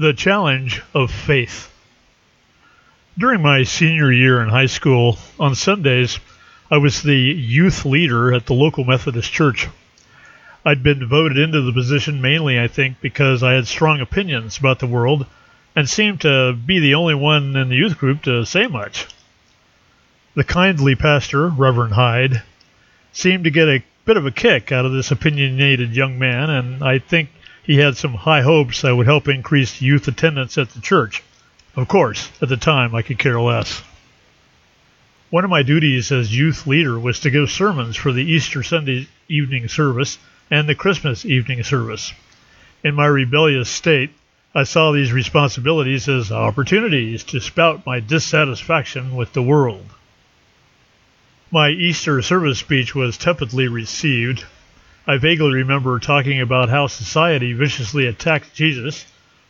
The Challenge of Faith. During my senior year in high school, on Sundays, I was the youth leader at the local Methodist church. I'd been voted into the position mainly, I think, because I had strong opinions about the world and seemed to be the only one in the youth group to say much. The kindly pastor, Reverend Hyde, seemed to get a bit of a kick out of this opinionated young man, and I think he had some high hopes that would help increase youth attendance at the church. Of course, at the time, I could care less. One of my duties as youth leader was to give sermons for the Easter Sunday evening service and the Christmas evening service. In my rebellious state, I saw these responsibilities as opportunities to spout my dissatisfaction with the world. My Easter service speech was tepidly received, I vaguely remember talking about how society viciously attacked Jesus,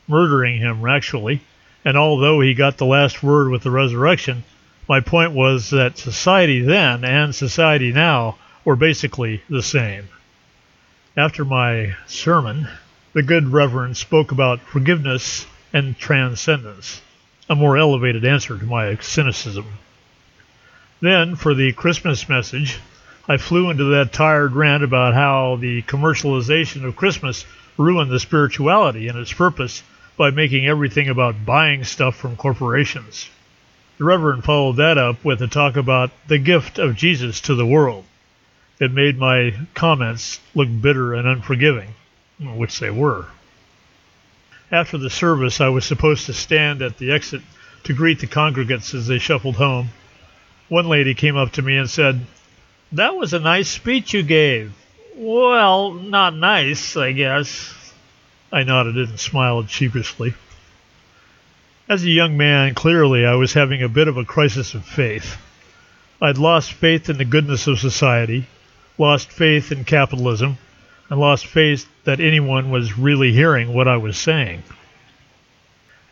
murdering him actually, and although he got the last word with the resurrection, my point was that society then and society now were basically the same. After my sermon, the good Reverend spoke about forgiveness and transcendence, a more elevated answer to my cynicism. Then, for the Christmas message, I flew into that tired rant about how the commercialization of Christmas ruined the spirituality and its purpose by making everything about buying stuff from corporations. The Reverend followed that up with a talk about the gift of Jesus to the world. It made my comments look bitter and unforgiving, which they were. After the service, I was supposed to stand at the exit to greet the congregants as they shuffled home. One lady came up to me and said, that was a nice speech you gave. Well, not nice, I guess. I nodded and smiled sheepishly. As a young man, clearly I was having a bit of a crisis of faith. I'd lost faith in the goodness of society, lost faith in capitalism, and lost faith that anyone was really hearing what I was saying.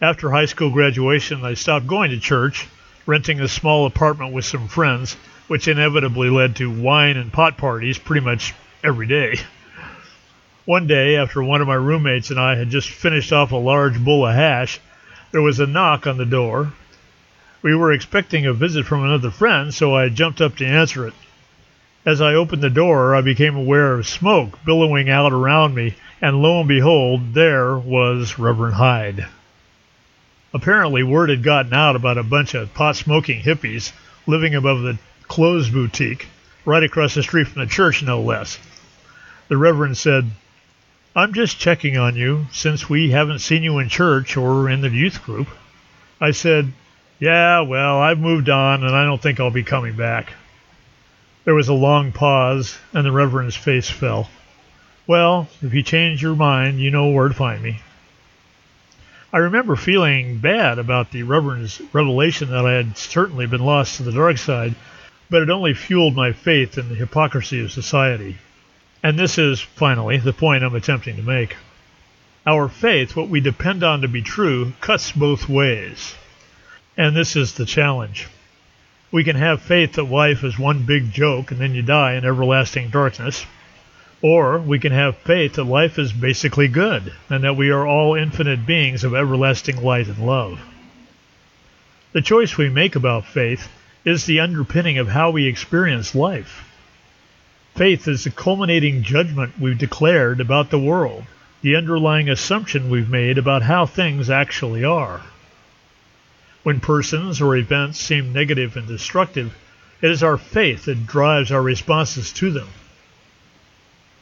After high school graduation, I stopped going to church, renting a small apartment with some friends, which inevitably led to wine and pot parties pretty much every day. One day, after one of my roommates and I had just finished off a large bowl of hash, there was a knock on the door. We were expecting a visit from another friend, so I jumped up to answer it. As I opened the door, I became aware of smoke billowing out around me, and lo and behold, there was Reverend Hyde. Apparently, word had gotten out about a bunch of pot smoking hippies living above the clothes boutique right across the street from the church, no less. The Reverend said, I'm just checking on you since we haven't seen you in church or in the youth group. I said, Yeah, well, I've moved on and I don't think I'll be coming back. There was a long pause and the Reverend's face fell. Well, if you change your mind, you know where to find me. I remember feeling bad about the Reverend's revelation that I had certainly been lost to the dark side but it only fueled my faith in the hypocrisy of society. And this is, finally, the point I'm attempting to make. Our faith, what we depend on to be true, cuts both ways. And this is the challenge. We can have faith that life is one big joke and then you die in everlasting darkness. Or we can have faith that life is basically good and that we are all infinite beings of everlasting light and love. The choice we make about faith is the underpinning of how we experience life. Faith is the culminating judgment we've declared about the world, the underlying assumption we've made about how things actually are. When persons or events seem negative and destructive, it is our faith that drives our responses to them.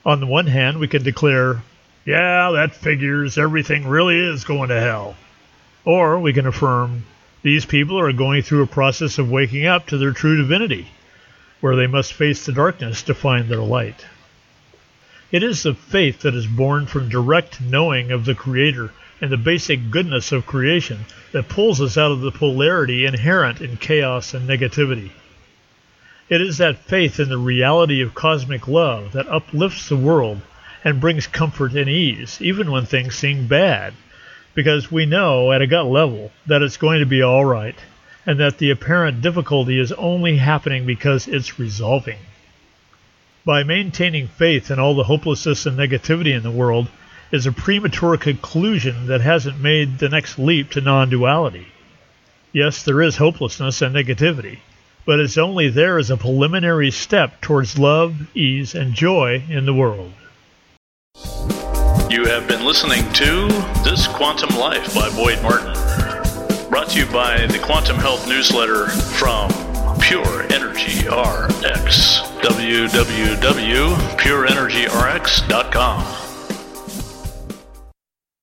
On the one hand, we can declare, yeah, that figures, everything really is going to hell. Or we can affirm, these people are going through a process of waking up to their true divinity, where they must face the darkness to find their light. It is the faith that is born from direct knowing of the Creator and the basic goodness of creation that pulls us out of the polarity inherent in chaos and negativity. It is that faith in the reality of cosmic love that uplifts the world and brings comfort and ease, even when things seem bad because we know at a gut level that it's going to be all right and that the apparent difficulty is only happening because it's resolving. By maintaining faith in all the hopelessness and negativity in the world, is a premature conclusion that hasn't made the next leap to non duality. Yes, there is hopelessness and negativity, but it's only there as a preliminary step towards love, ease, and joy in the world. You have been listening to This Quantum Life by Boyd Martin, brought to you by the Quantum Health Newsletter from Pure Energy RX. www.pureenergyrx.com.